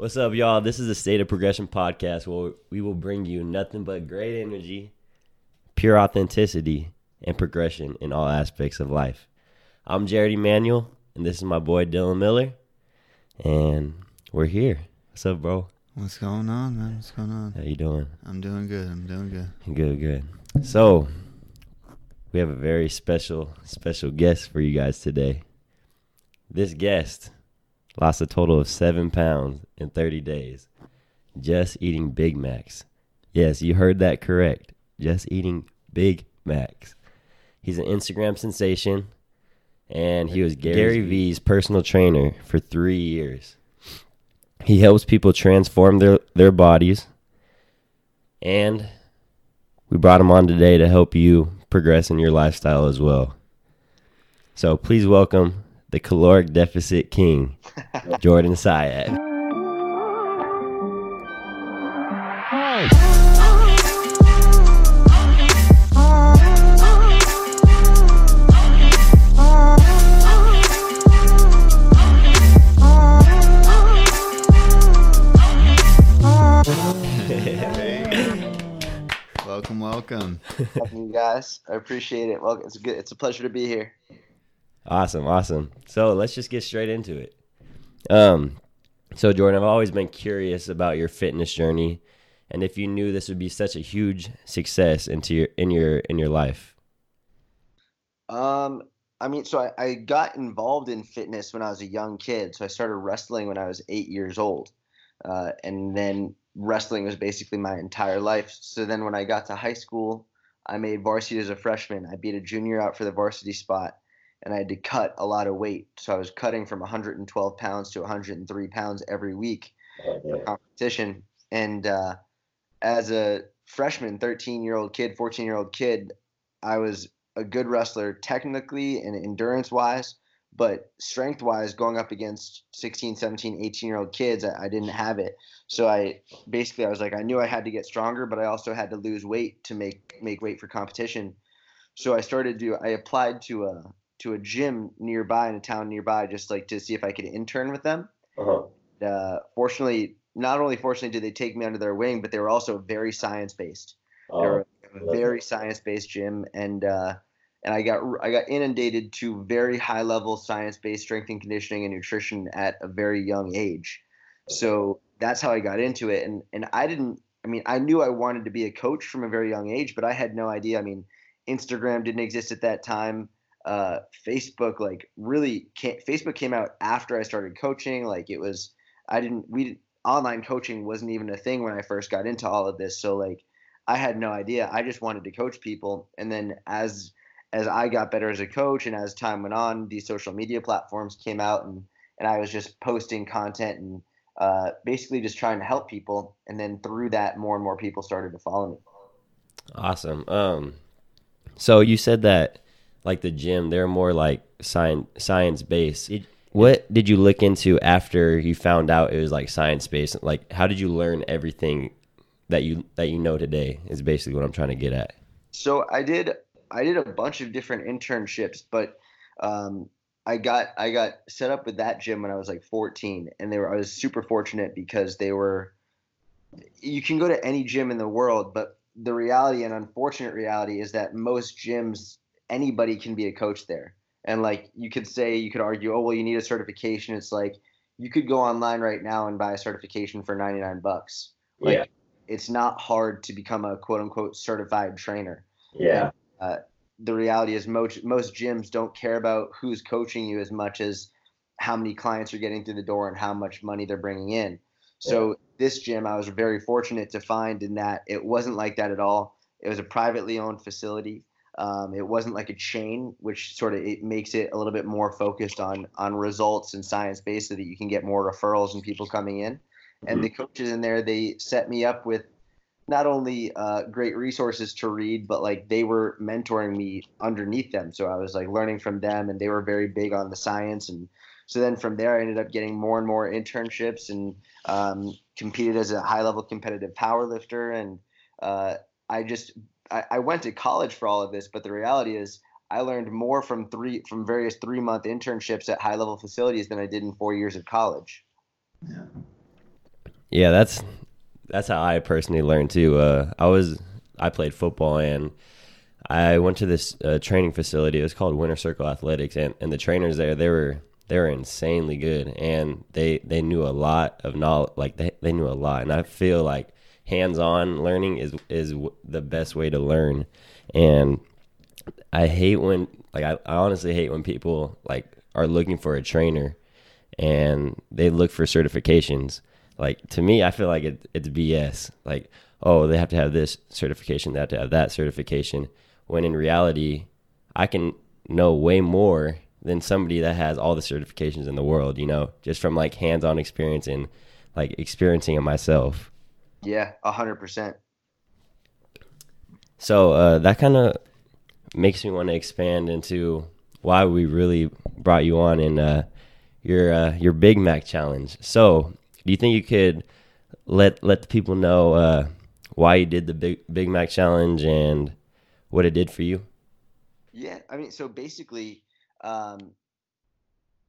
What's up, y'all? This is the State of Progression podcast where we will bring you nothing but great energy, pure authenticity, and progression in all aspects of life. I'm Jared Emanuel, and this is my boy Dylan Miller, and we're here. What's up, bro? What's going on, man? What's going on? How you doing? I'm doing good. I'm doing good. Good, good. So, we have a very special, special guest for you guys today. This guest lost a total of seven pounds in 30 days just eating Big Macs. Yes, you heard that correct. Just eating Big Macs. He's an Instagram sensation, and he was Gary, Gary Vee's personal trainer for three years. He helps people transform their, their bodies, and we brought him on today to help you progress in your lifestyle as well. So please welcome the caloric deficit king, Jordan Syatt. welcome, welcome. you guys. I appreciate it. Well, it's good. It's a pleasure to be here. Awesome, awesome. So let's just get straight into it. Um, so Jordan, I've always been curious about your fitness journey, and if you knew this would be such a huge success into your in your in your life. Um, I mean, so I, I got involved in fitness when I was a young kid. So I started wrestling when I was eight years old, uh, and then wrestling was basically my entire life. So then when I got to high school, I made varsity as a freshman. I beat a junior out for the varsity spot and I had to cut a lot of weight. So I was cutting from 112 pounds to 103 pounds every week for competition. And uh, as a freshman, 13 year old kid, 14 year old kid, I was a good wrestler technically and endurance wise, but strength wise, going up against 16, 17, 18 year old kids, I, I, didn't have it. So I basically, I was like, I knew I had to get stronger, but I also had to lose weight to make, make weight for competition. So I started to, I applied to a, to a gym nearby in a town nearby just like to see if I could intern with them. Uh-huh. Uh, fortunately, not only fortunately did they take me under their wing, but they were also very science based. Uh-huh. They were a very science based gym, and uh, and I got I got inundated to very high level science based strength and conditioning and nutrition at a very young age. So that's how I got into it, and and I didn't. I mean, I knew I wanted to be a coach from a very young age, but I had no idea. I mean, Instagram didn't exist at that time uh, Facebook like really came, Facebook came out after I started coaching. Like it was I didn't we online coaching wasn't even a thing when I first got into all of this. So like I had no idea. I just wanted to coach people, and then as as I got better as a coach and as time went on, these social media platforms came out and and I was just posting content and uh, basically just trying to help people. And then through that, more and more people started to follow me. Awesome. Um, so you said that like the gym, they're more like science science based. what did you look into after you found out it was like science based? Like, how did you learn everything that you that you know today? Is basically what I'm trying to get at. So I did I did a bunch of different internships, but um, I got I got set up with that gym when I was like 14, and they were I was super fortunate because they were. You can go to any gym in the world, but the reality and unfortunate reality is that most gyms anybody can be a coach there. And like you could say, you could argue, oh well, you need a certification. It's like you could go online right now and buy a certification for 99 bucks. Like, yeah. It's not hard to become a quote unquote certified trainer. Yeah. And, uh, the reality is most most gyms don't care about who's coaching you as much as how many clients are getting through the door and how much money they're bringing in. So yeah. this gym, I was very fortunate to find in that it wasn't like that at all. It was a privately owned facility. Um, it wasn't like a chain, which sort of it makes it a little bit more focused on on results and science based, so that you can get more referrals and people coming in. And mm-hmm. the coaches in there, they set me up with not only uh, great resources to read, but like they were mentoring me underneath them. So I was like learning from them, and they were very big on the science. And so then from there, I ended up getting more and more internships and um, competed as a high level competitive power lifter. And uh, I just I, I went to college for all of this, but the reality is I learned more from three from various three month internships at high level facilities than I did in four years of college. Yeah. Yeah, that's that's how I personally learned too. Uh, I was I played football and I went to this uh, training facility. It was called Winter Circle Athletics, and, and the trainers there they were they were insanely good, and they they knew a lot of knowledge. Like they they knew a lot, and I feel like hands on learning is is the best way to learn. And I hate when like I, I honestly hate when people like are looking for a trainer and they look for certifications. Like to me, I feel like it, it's BS. Like, oh, they have to have this certification, they have to have that certification. When in reality, I can know way more than somebody that has all the certifications in the world. You know, just from like hands-on experience and like experiencing it myself. Yeah, a hundred percent. So uh, that kind of makes me want to expand into why we really brought you on in uh, your uh, your Big Mac challenge. So, do you think you could let let the people know uh, why you did the Big Big Mac challenge and what it did for you? Yeah, I mean, so basically, um,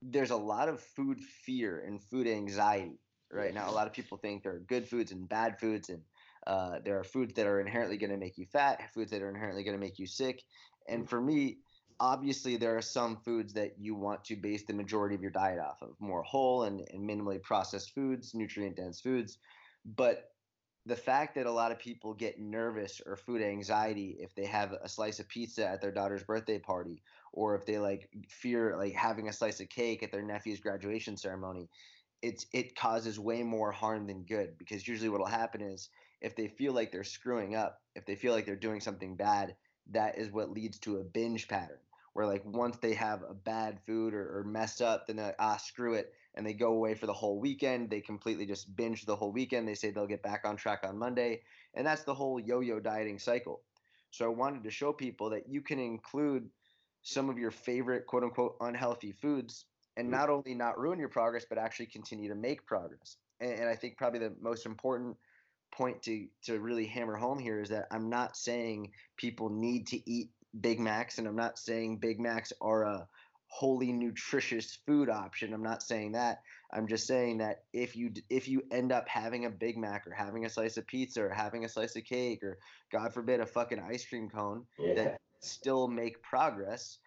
there's a lot of food fear and food anxiety right now. A lot of people think there are good foods and bad foods, and uh, there are foods that are inherently going to make you fat, foods that are inherently going to make you sick. And for me, obviously there are some foods that you want to base the majority of your diet off of more whole and, and minimally processed foods nutrient dense foods but the fact that a lot of people get nervous or food anxiety if they have a slice of pizza at their daughter's birthday party or if they like fear like having a slice of cake at their nephew's graduation ceremony it's it causes way more harm than good because usually what will happen is if they feel like they're screwing up if they feel like they're doing something bad that is what leads to a binge pattern where like once they have a bad food or, or mess up, then they're ah screw it, and they go away for the whole weekend. They completely just binge the whole weekend. They say they'll get back on track on Monday, and that's the whole yo-yo dieting cycle. So I wanted to show people that you can include some of your favorite quote unquote unhealthy foods and mm-hmm. not only not ruin your progress, but actually continue to make progress. And, and I think probably the most important point to to really hammer home here is that I'm not saying people need to eat Big Macs, and I'm not saying Big Macs are a wholly nutritious food option. I'm not saying that. I'm just saying that if you if you end up having a Big Mac or having a slice of pizza or having a slice of cake or God forbid a fucking ice cream cone, yeah. that still make progress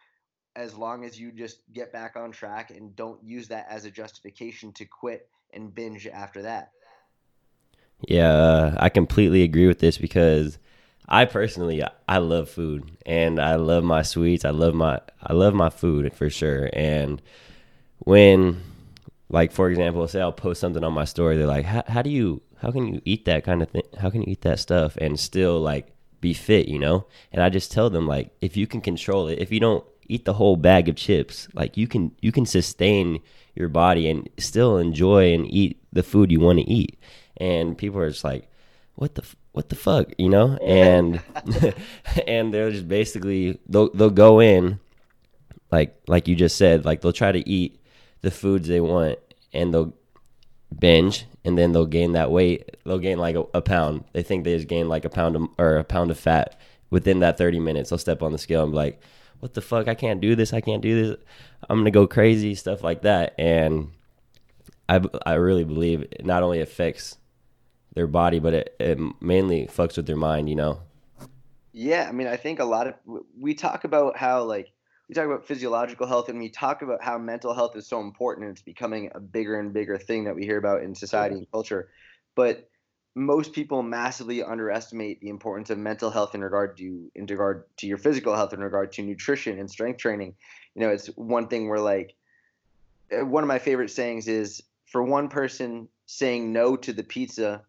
as long as you just get back on track and don't use that as a justification to quit and binge after that. Yeah, I completely agree with this because I personally I love food and I love my sweets. I love my I love my food for sure. And when like for example, say I'll post something on my story, they're like, "How do you how can you eat that kind of thing? How can you eat that stuff and still like be fit, you know?" And I just tell them like if you can control it, if you don't eat the whole bag of chips, like you can you can sustain your body and still enjoy and eat the food you want to eat. And people are just like, "What the what the fuck, you know? And and they're just basically they'll they'll go in like like you just said, like they'll try to eat the foods they want and they'll binge and then they'll gain that weight. They'll gain like a, a pound. They think they just gained like a pound of, or a pound of fat within that 30 minutes. They'll step on the scale and be like, "What the fuck? I can't do this. I can't do this. I'm to go crazy." Stuff like that. And I I really believe it not only affects their body, but it, it mainly fucks with their mind, you know? Yeah, I mean, I think a lot of we talk about how like we talk about physiological health and we talk about how mental health is so important and it's becoming a bigger and bigger thing that we hear about in society and culture. But most people massively underestimate the importance of mental health in regard to in regard to your physical health in regard to nutrition and strength training. You know, it's one thing where like uh, one of my favorite sayings is for one person saying no to the pizza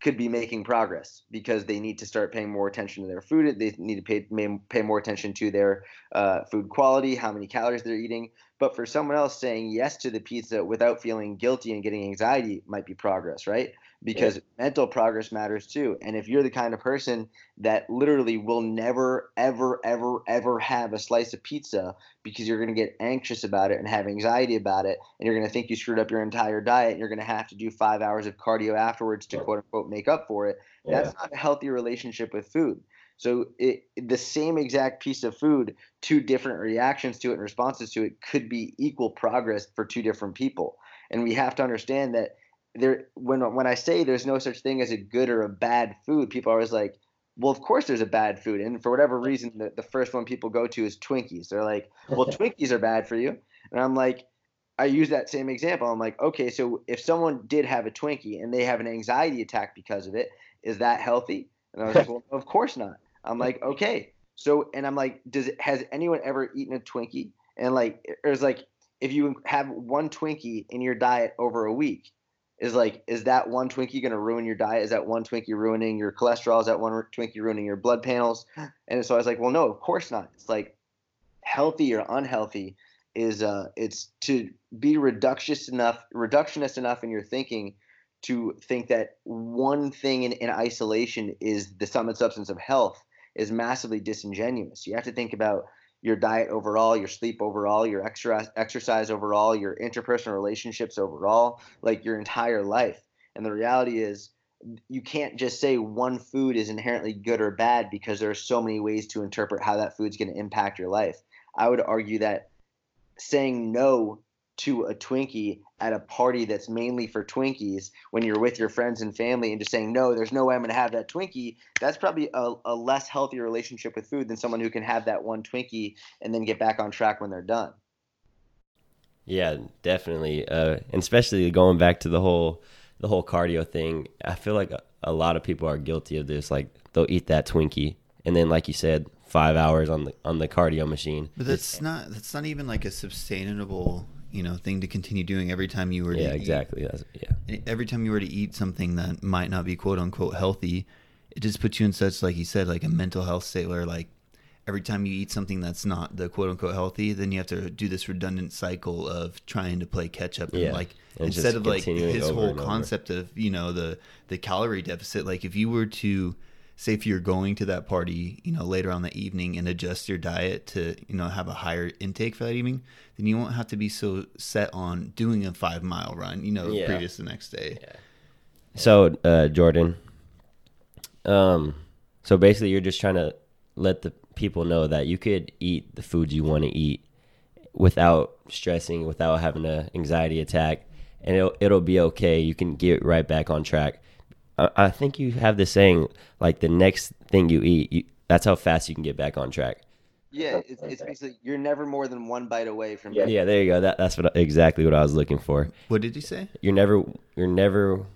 could be making progress because they need to start paying more attention to their food. They need to pay pay more attention to their uh, food quality, how many calories they're eating. But for someone else saying yes to the pizza without feeling guilty and getting anxiety might be progress, right? Because yeah. mental progress matters too. And if you're the kind of person that literally will never, ever, ever, ever have a slice of pizza because you're going to get anxious about it and have anxiety about it, and you're going to think you screwed up your entire diet, and you're going to have to do five hours of cardio afterwards to quote unquote make up for it, yeah. that's not a healthy relationship with food. So it, the same exact piece of food, two different reactions to it and responses to it could be equal progress for two different people. And we have to understand that there when when I say there's no such thing as a good or a bad food, people are always like, well, of course there's a bad food, and for whatever reason, the, the first one people go to is Twinkies. They're like, well, Twinkies are bad for you, and I'm like, I use that same example. I'm like, okay, so if someone did have a Twinkie and they have an anxiety attack because of it, is that healthy? And I was like, well, of course not. I'm like, okay, so and I'm like, does it has anyone ever eaten a Twinkie? And like, it was like if you have one Twinkie in your diet over a week, is like, is that one Twinkie going to ruin your diet? Is that one Twinkie ruining your cholesterol? Is that one Twinkie ruining your blood panels? And so I was like, well, no, of course not. It's like healthy or unhealthy is uh, it's to be reductionist enough, reductionist enough in your thinking to think that one thing in, in isolation is the sum and substance of health is massively disingenuous. You have to think about your diet overall, your sleep overall, your extra exercise overall, your interpersonal relationships overall, like your entire life. And the reality is you can't just say one food is inherently good or bad because there are so many ways to interpret how that food's going to impact your life. I would argue that saying no to a Twinkie at a party that's mainly for Twinkies when you're with your friends and family and just saying, no, there's no way I'm going to have that Twinkie, that's probably a, a less healthy relationship with food than someone who can have that one Twinkie and then get back on track when they're done. Yeah, definitely. Uh, and especially going back to the whole the whole cardio thing, I feel like a, a lot of people are guilty of this. Like they'll eat that Twinkie, and then, like you said, five hours on the on the cardio machine. But that's not that's not even like a sustainable you know thing to continue doing every time you were yeah to exactly eat, yeah every time you were to eat something that might not be quote unquote healthy it just puts you in such like you said like a mental health state where like every time you eat something that's not the quote unquote healthy then you have to do this redundant cycle of trying to play catch up and Yeah. like And instead of like his whole and over. concept of you know the the calorie deficit like if you were to say if you're going to that party you know later on the evening and adjust your diet to you know have a higher intake for that evening then you won't have to be so set on doing a five mile run you know Yeah. previous the next day So, uh, Jordan, um, so basically, you're just trying to let the people know that you could eat the foods you want to eat without stressing, without having an anxiety attack, and it'll it'll be okay. You can get right back on track. I, I think you have this saying like the next thing you eat, you, that's how fast you can get back on track. Yeah, it's, it's basically you're never more than one bite away from Yeah, yeah there you go. That that's what exactly what I was looking for. what did you say You're never you're never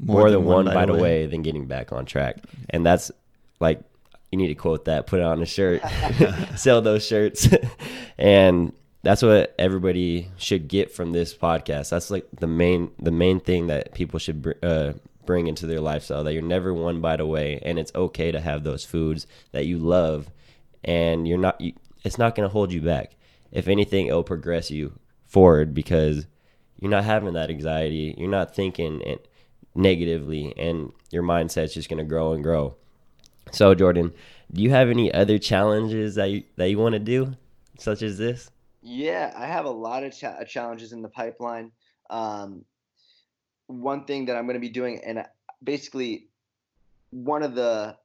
more, than, one, bite, away. than getting back on track. And that's like you need to quote that, put it on a shirt, sell those shirts. and that's what everybody should get from this podcast. That's like the main the main thing that people should uh, bring into their lifestyle that you're never one bite away and it's okay to have those foods that you love and you're not you, it's not going to hold you back. If anything, it'll progress you forward because you're not having that anxiety. You're not thinking it negatively, and your mindset's just going to grow and grow. So, Jordan, do you have any other challenges that you that you want to do, such as this? Yeah, I have a lot of cha- challenges in the pipeline. Um, one thing that I'm going to be doing, and uh, basically, one of the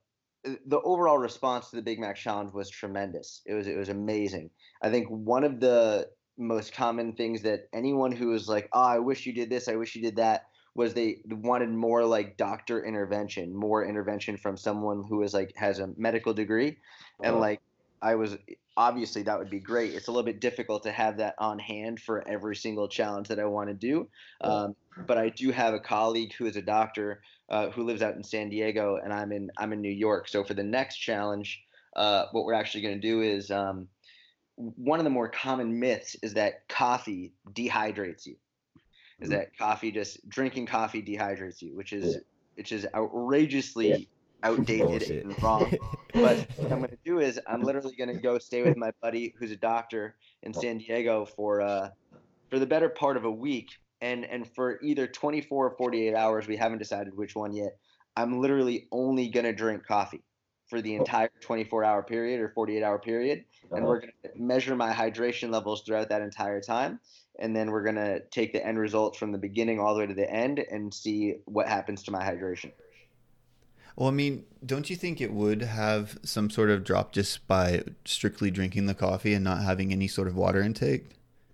the overall response to the Big Mac challenge was tremendous. It was it was amazing. I think one of the most common things that anyone who was like, "Oh, I wish you did this. I wish you did that," was they wanted more like doctor intervention, more intervention from someone who is like has a medical degree, and Oh. like I was obviously that would be great. It's a little bit difficult to have that on hand for every single challenge that I want to do. Um, but I do have a colleague who is a doctor uh, who lives out in San Diego, and I'm in I'm in New York. So for the next challenge, uh, what we're actually going to do is um, one of the more common myths is that coffee dehydrates you. Is that coffee just drinking coffee dehydrates you, which is Yeah. which is outrageously outdated Bullshit. and wrong. But what I'm going to do is I'm literally going to go stay with my buddy who's a doctor in San Diego for uh, for the better part of a week, and and for either 24 or 48 hours. We haven't decided which one yet. I'm literally only going to drink coffee for the oh. entire 24 hour period or 48 hour period, and uh-huh. we're going to measure my hydration levels throughout that entire time. And then we're going to take the end results from the beginning all the way to the end and see what happens to my hydration. Well, I mean, don't you think it would have some sort of drop just by strictly drinking the coffee and not having any sort of water intake?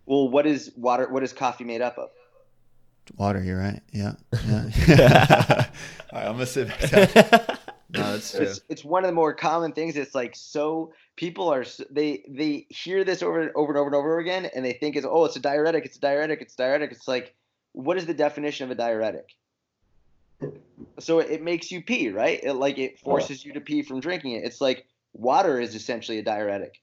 Well, what is water? What is coffee made up of? Water, you're right. Yeah. yeah. All right, I'm gonna sit back down. No, that's true. It's, it's one of the more common things. It's like so people are they they hear this over and over and over and over again, and they think it's oh it's a diuretic, it's a diuretic, it's a diuretic. It's like what is the definition of a diuretic? So it, it makes you pee, right? It like it oh. forces you to pee from drinking it. It's like water is essentially a diuretic.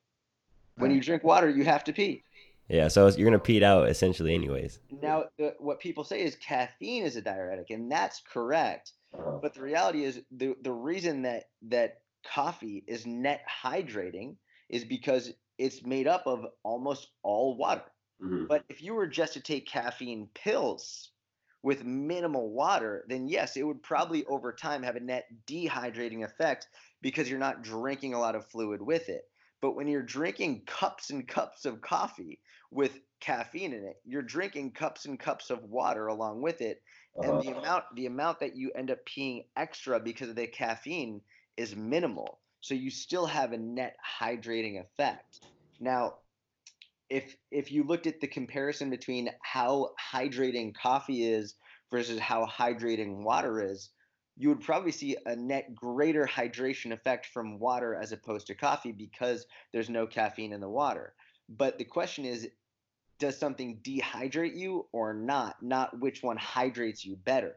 When you drink water, you have to pee. Yeah, so you're gonna pee it out essentially, anyways. Now, the, what people say is caffeine is a diuretic, and that's correct. Uh-huh. But the reality is, the the reason that that coffee is net hydrating is because it's made up of almost all water. Mm-hmm. But if you were just to take caffeine pills with minimal water, then yes, it would probably over time have a net dehydrating effect because you're not drinking a lot of fluid with it. But when you're drinking cups and cups of coffee with caffeine in it, you're drinking cups and cups of water along with it, and uh-huh. the amount the amount that you end up peeing extra because of the caffeine is minimal. So you still have a net hydrating effect. Now, if if you looked at the comparison between how hydrating coffee is versus how hydrating water is, you would probably see a net greater hydration effect from water as opposed to coffee because there's no caffeine in the water. But the question is does something dehydrate you or not? Not which one hydrates you better.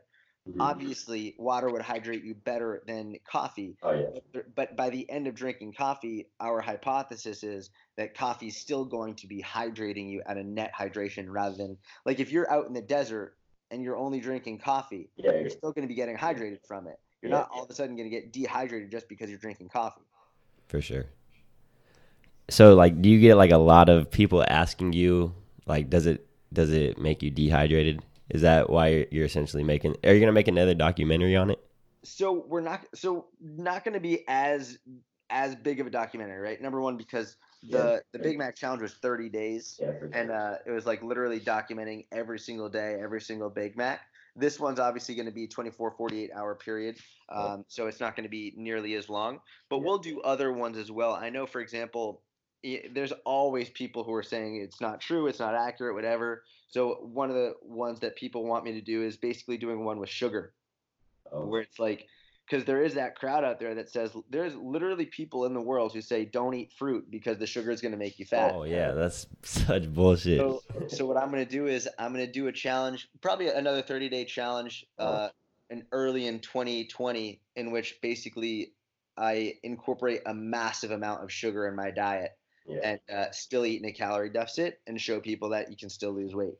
Mm-hmm. Obviously, water would hydrate you better than coffee. Oh yeah. But- But by the end of drinking coffee, our hypothesis is that coffee is still going to be hydrating you at a net hydration rather than like if you're out in the desert and you're only drinking coffee, Yeah. you're still going to be getting hydrated from it. You're Yeah. not all of a sudden going to get dehydrated just because you're drinking coffee. For sure. So like do you get like a lot of people asking you like does it does it make you dehydrated? Is that why you're, you're essentially making are you going to make another documentary on it? So we're not so not going to be as as big of a documentary, right? Number one because the the Big Mac challenge was 30 days. and uh, it was like literally documenting every single day, every single Big Mac. This one's obviously going to be 24, 48 hour period, um, so it's not going to be nearly as long. But Yeah. we'll do other ones as well. I know, for example, there's always people who are saying it's not true, it's not accurate, whatever. So one of the ones that people want me to do is basically doing one with sugar, where it's like, because there is that crowd out there that says there's literally people in the world who say don't eat fruit because the sugar is going to make you fat. Oh yeah, that's such bullshit. So, so what I'm gonna do is I'm gonna do a challenge, probably another 30 day challenge, uh, in early in 2020, in which basically I incorporate a massive amount of sugar in my diet and uh, still eat in a calorie deficit and show people that you can still lose weight.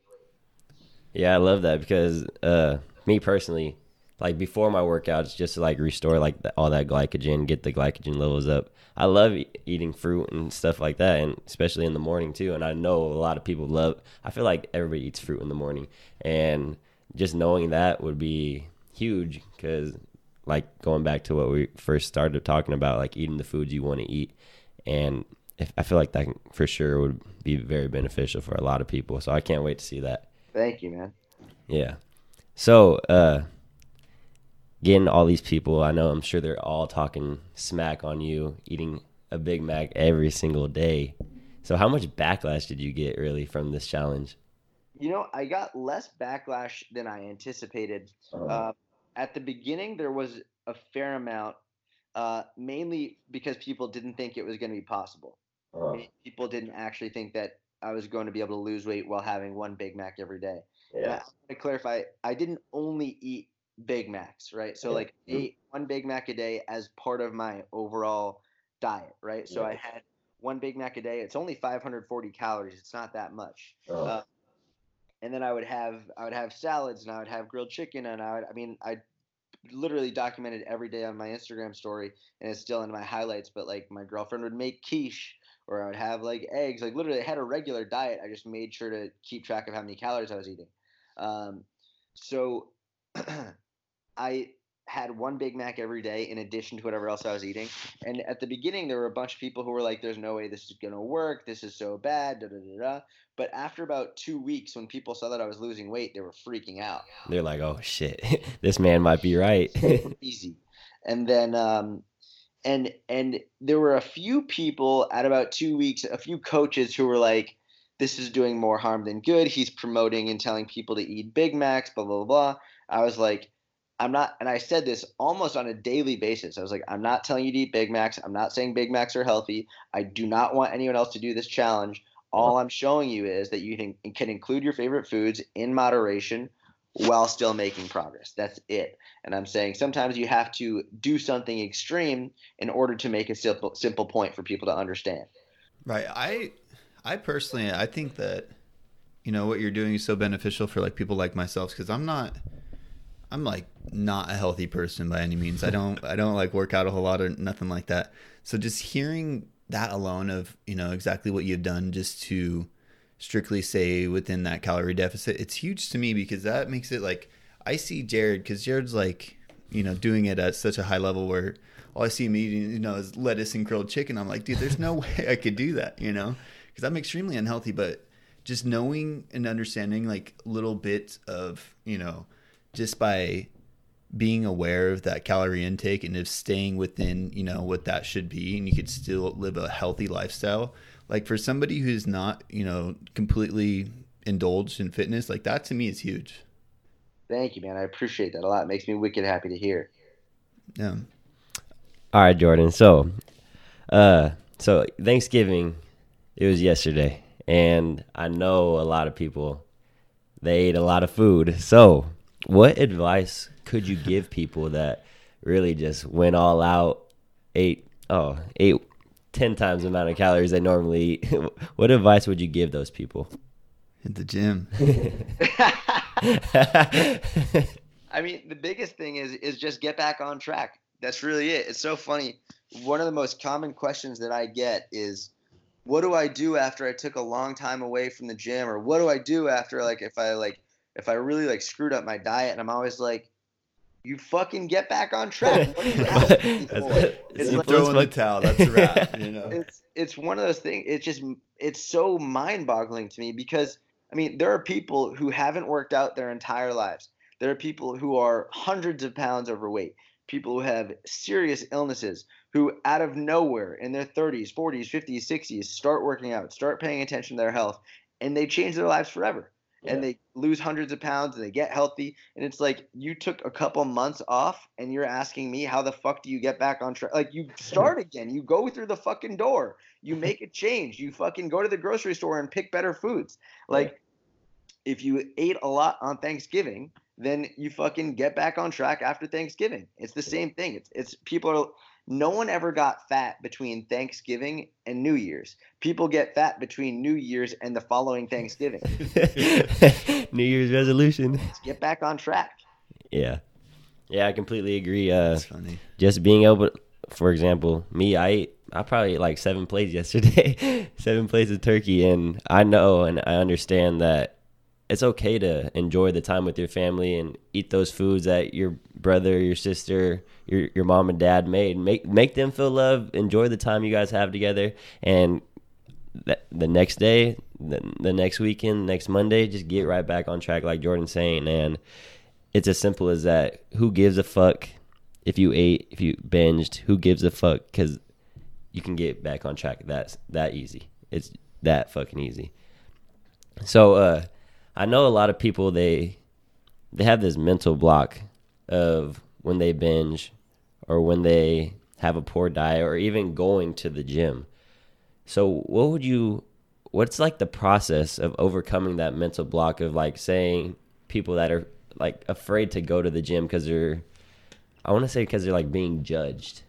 Yeah, I love that because uh, me personally, like before my workouts, just to like restore like the, all that glycogen, get the glycogen levels up. I love e- eating fruit and stuff like that, and especially in the morning too. And I know a lot of people love. I feel like everybody eats fruit in the morning, and just knowing that would be huge because, like going back to what we first started talking about, like eating the foods you want to eat, and if, I feel like that for sure would be very beneficial for a lot of people. So I can't wait to see that. Thank you, man. Yeah. So, uh, getting all these people, I know I'm sure they're all talking smack on you, eating a Big Mac every single day. So, how much backlash did you get really from this challenge? You know, I got less backlash than I anticipated. Uh, at the beginning, there was a fair amount, uh, mainly because people didn't think it was going to be possible. I people didn't actually think that I was going to be able to lose weight while having one Big Mac every day. And I, want to clarify, I didn't only eat Big Macs, right? So like I ate one Big Mac a day as part of my overall diet, right? So. I had one Big Mac a day. It's only 540 calories. It's not that much. Uh, and then I would have I would have salads and I would have grilled chicken and I would I mean I literally documented every day on my Instagram story and it's still in my highlights but like my girlfriend would make quiche or I would have like eggs like literally I had a regular diet I just made sure to keep track of how many calories I was eating um, so I had one Big Mac every day in addition to whatever else I was eating and at the beginning there were a bunch of people who were like there's no way this is going to work this is so bad da da da da but after about two weeks, when people saw that I was losing weight, they were freaking out. They're like, oh shit, this man might be right. Easy. And then, um, and and there were a few people at about two weeks, a few coaches who were like, this is doing more harm than good. He's promoting and telling people to eat Big Macs, blah, blah, blah. I was like, I'm not, and I said this almost on a daily basis. I was like, I'm not telling you to eat Big Macs. I'm not saying Big Macs are healthy. I do not want anyone else to do this challenge. All I'm showing you is that you can, can include your favorite foods in moderation while still making progress. That's it. And I'm saying sometimes you have to do something extreme in order to make a simple simple point for people to understand. Right. I I personally I think that you know what you're doing is so beneficial for like people like myself because I'm not I'm like not a healthy person by any means. I don't I don't like work out a whole lot or nothing like that. So just hearing that alone of, you know, exactly what you've done just to strictly say within that calorie deficit, it's huge to me because that makes it like I see Jared because Jared's like, you know, doing it at such a high level where all I see him eating, you know, is lettuce and grilled chicken. I'm like, dude, there's no way I could do that, you know, because I'm extremely unhealthy. But just knowing and understanding like little bits of, you know, just by being aware of that calorie intake and of staying within, you know, what that should be, and you could still live a healthy lifestyle. Like for somebody who's not you know completely indulged in fitness like that to me is huge. Thank you man. I appreciate that a lot. It makes me wicked happy to hear. Yeah. All right jordan. So uh so thanksgiving it was yesterday and i know a lot of people they ate a lot of food. So what advice could you give people that really just went all out ate oh ate 10 times the amount of calories they normally eat. what advice would you give those people? Hit the gym. I mean, the biggest thing is is just get back on track. That's really it. It's so funny. One of the most common questions that I get is what do I do after I took a long time away from the gym or what do I do after like if I like if I really like screwed up my diet and I'm always like you fucking get back on track. What it's you like, throw in the towel. That's a wrap. You know, it's it's one of those things. It's just it's so mind boggling to me because I mean there are people who haven't worked out their entire lives. There are people who are hundreds of pounds overweight. People who have serious illnesses who out of nowhere in their 30s, 40s, 50s, 60s start working out, start paying attention to their health, and they change their lives forever and they lose hundreds of pounds and they get healthy and it's like you took a couple months off and you're asking me how the fuck do you get back on track? Like you start again you go through the fucking door you make a change you fucking go to the grocery store and pick better foods. Like if you ate a lot on thanksgiving then you fucking get back on track after thanksgiving. It's the same thing. It's it's people are no one ever got fat between Thanksgiving and New Year's. People get fat between New Year's and the following Thanksgiving. New Year's resolution. Let's get back on track. Yeah. Yeah, I completely agree. Uh, That's funny. Just being able, to, for example, me, I ate, I probably ate like seven plates yesterday, seven plates of turkey, and I know and I understand that it's okay to enjoy the time with your family and eat those foods that your brother, your sister, your your mom and dad made. Make make them feel love. Enjoy the time you guys have together, and the, the next day, the, the next weekend, next Monday, just get right back on track, like Jordan's saying. And it's as simple as that. Who gives a fuck if you ate, if you binged? Who gives a fuck? Because you can get back on track. That's that easy. It's that fucking easy. So, uh, I know a lot of people they they have this mental block of when they binge or when they have a poor diet or even going to the gym. So what would you what's like the process of overcoming that mental block of like saying people that are like afraid to go to the gym cuz they're I want to say cuz they're like being judged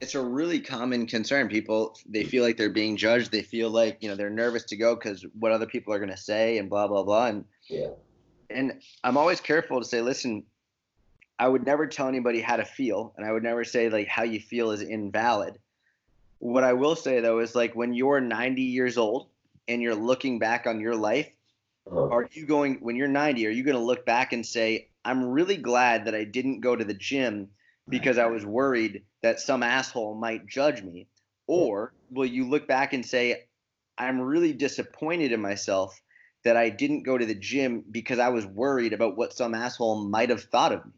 it's a really common concern. People they feel like they're being judged. They feel like you know they're nervous to go because what other people are going to say and blah blah blah. And yeah, and I'm always careful to say, listen, I would never tell anybody how to feel, and I would never say like how you feel is invalid. What I will say though is like when you're 90 years old and you're looking back on your life, uh-huh. are you going when you're 90? Are you going to look back and say, I'm really glad that I didn't go to the gym because I was worried that some asshole might judge me? Or will you look back and say, I'm really disappointed in myself that I didn't go to the gym because I was worried about what some asshole might have thought of me?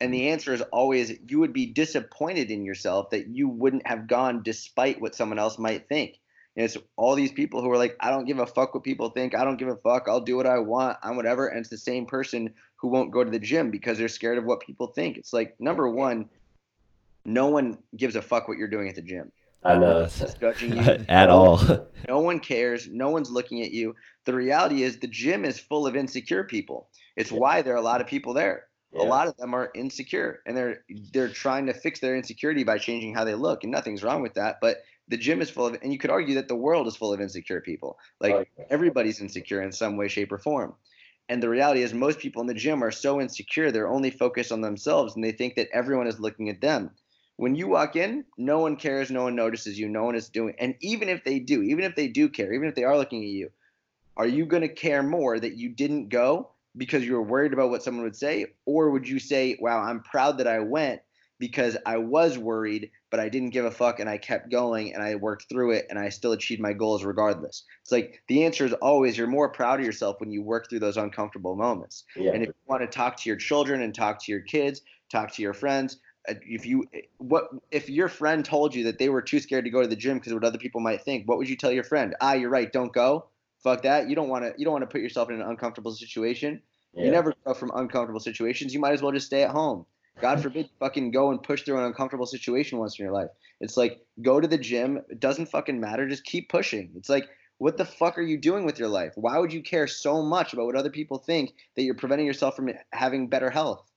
And the answer is always you would be disappointed in yourself that you wouldn't have gone despite what someone else might think. And it's all these people who are like, I don't give a fuck what people think. I don't give a fuck. I'll do what I want. I'm whatever. And it's the same person who won't go to the gym because they're scared of what people think. It's like number one, no one gives a fuck what you're doing at the gym. I know. Judging you. At all. No one cares. No one's looking at you. The reality is the gym is full of insecure people. It's Yeah. why there are a lot of people there. Yeah. A lot of them are insecure and they're they're trying to fix their insecurity by changing how they look and nothing's wrong with that, but the gym is full of and you could argue that the world is full of insecure people. Like Oh, yeah. everybody's insecure in some way shape or form. And the reality is most people in the gym are so insecure they're only focused on themselves and they think that everyone is looking at them when you walk in, no one cares, no one notices you, no one is doing. And even if they do, even if they do care, even if they are looking at you, are you going to care more that you didn't go because you were worried about what someone would say, or would you say, "Wow, I'm proud that I went because I was worried, but I didn't give a fuck and I kept going and I worked through it and I still achieved my goals regardless." It's like the answer is always you're more proud of yourself when you work through those uncomfortable moments. Yeah. And if you want to talk to your children and talk to your kids, talk to your friends, uh, if you what if your friend told you that they were too scared to go to the gym because of what other people might think, what would you tell your friend? Ah, you're right, don't go. Fuck that. You don't want to you don't want to put yourself in an uncomfortable situation. yeah. You never go from uncomfortable situations. You might as well just stay at home. God forbid fucking go and push through an uncomfortable situation once in your life. It's like go to the gym. It doesn't fucking matter. Just keep pushing. It's like what the fuck are you doing with your life? Why would you care so much about what other people think that you're preventing yourself from having better health?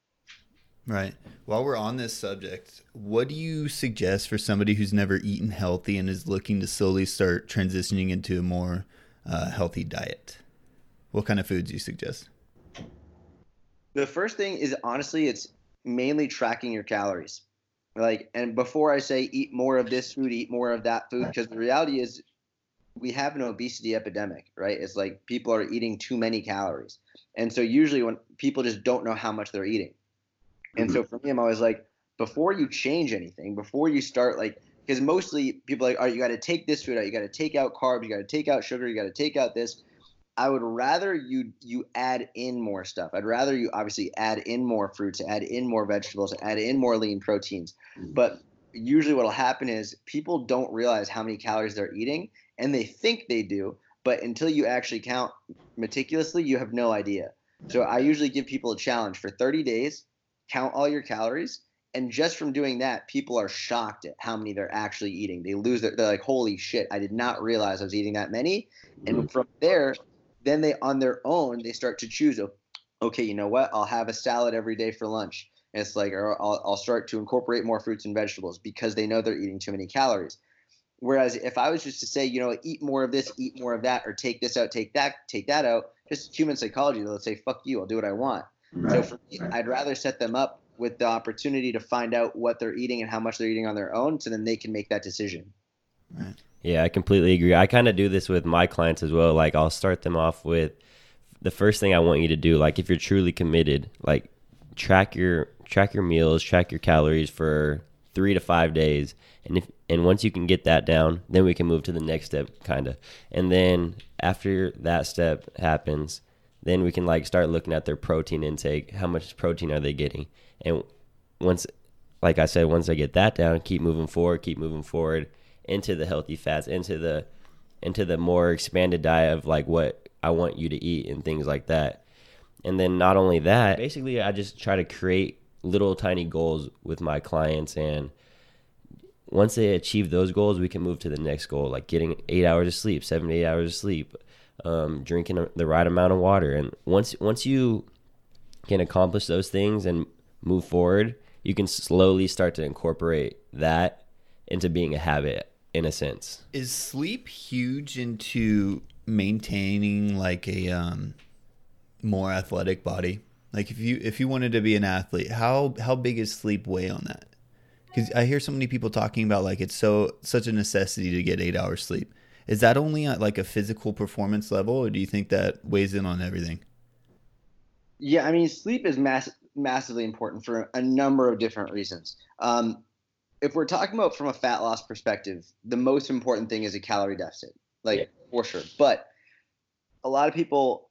Right. While we're on this subject, what do you suggest for somebody who's never eaten healthy and is looking to slowly start transitioning into a more uh, healthy diet? What kind of foods do you suggest? The first thing is honestly, it's mainly tracking your calories. Like, and before I say eat more of this food, eat more of that food, because the reality is we have an obesity epidemic, right? It's like people are eating too many calories. And so usually when people just don't know how much they're eating. And so mm-hmm. for me, I'm always like, before you change anything, before you start like, because mostly people are like, all right, you got to take this food out, you got to take out carbs, you got to take out sugar, you got to take out this. I would rather you you add in more stuff. I'd rather you obviously add in more fruits, add in more vegetables, add in more lean proteins. Mm. But usually what'll happen is people don't realize how many calories they're eating and they think they do, but until you actually count meticulously, you have no idea. So I usually give people a challenge for 30 days, count all your calories, and just from doing that, people are shocked at how many they're actually eating. They lose their they're like, "Holy shit, I did not realize I was eating that many." And mm. from there, then they on their own they start to choose okay you know what? I'll have a salad every day for lunch. And it's like or I'll, I'll start to incorporate more fruits and vegetables because they know they're eating too many calories. Whereas if i was just to say you know eat more of this eat more of that or take this out take that take that out just human psychology they'll say fuck you i'll do what i want. So for me i'd rather set them up with the opportunity to find out what they're eating and how much they're eating on their own so then they can make that decision Yeah, I completely agree. I kind of do this with my clients as well. Like I'll start them off with the first thing I want you to do. Like if you're truly committed, like track your track your meals, track your calories for three to five days, and if and once you can get that down, then we can move to the next step, kind of. And then after that step happens, then we can like start looking at their protein intake. How much protein are they getting? And once, like I said, once I get that down, keep moving forward, keep moving forward into the healthy fats, into the into the more expanded diet of like what I want you to eat and things like that. And then not only that, basically I just try to create little tiny goals with my clients and once they achieve those goals, we can move to the next goal, like getting eight hours of sleep, seven to eight hours of sleep, um, drinking the right amount of water. And once once you can accomplish those things and move forward, you can slowly start to incorporate that into being a habit in a sense. Is sleep huge into maintaining like a um, more athletic body? Like if you if you wanted to be an athlete, how how big is sleep weigh on that? Because I hear so many people talking about like it's so such a necessity to get eight hours sleep. Is that only at like a physical performance level, or do you think that weighs in on everything? Yeah, I mean, sleep is mass- massively important for a number of different reasons. Um, if we're talking about from a fat loss perspective, the most important thing is a calorie deficit, like Yeah. for sure. But a lot of people,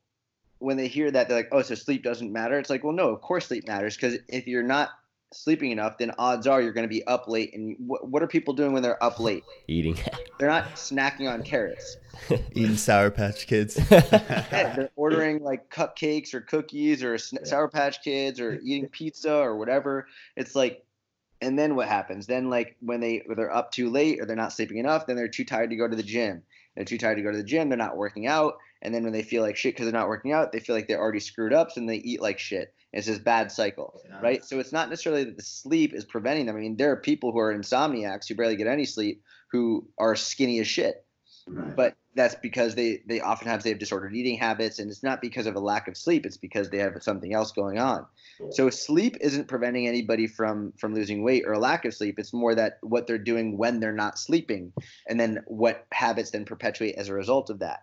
when they hear that, they're like, "Oh, so sleep doesn't matter." It's like, well, no, of course sleep matters because if you're not sleeping enough, then odds are you're going to be up late. And what, what are people doing when they're up late? Eating. They're not snacking on carrots. Eating Sour Patch Kids. Yeah, they're ordering like cupcakes or cookies or sn- Sour Patch Kids or eating pizza or whatever. It's like, and then what happens? Then like when they they're up too late or they're not sleeping enough, then they're too tired to go to the gym. They're too tired to go to the gym. They're not working out. And then when they feel like shit because they're not working out, they feel like they're already screwed up, so they eat like shit. It's this bad cycle, right? So it's not necessarily that the sleep is preventing them. I mean, there are people who are insomniacs who barely get any sleep who are skinny as shit but that's because they they oftentimes they have disordered eating habits and it's not because of a lack of sleep it's because they have something else going on. So sleep isn't preventing anybody from from losing weight or a lack of sleep it's more that what they're doing when they're not sleeping and then what habits then perpetuate as a result of that.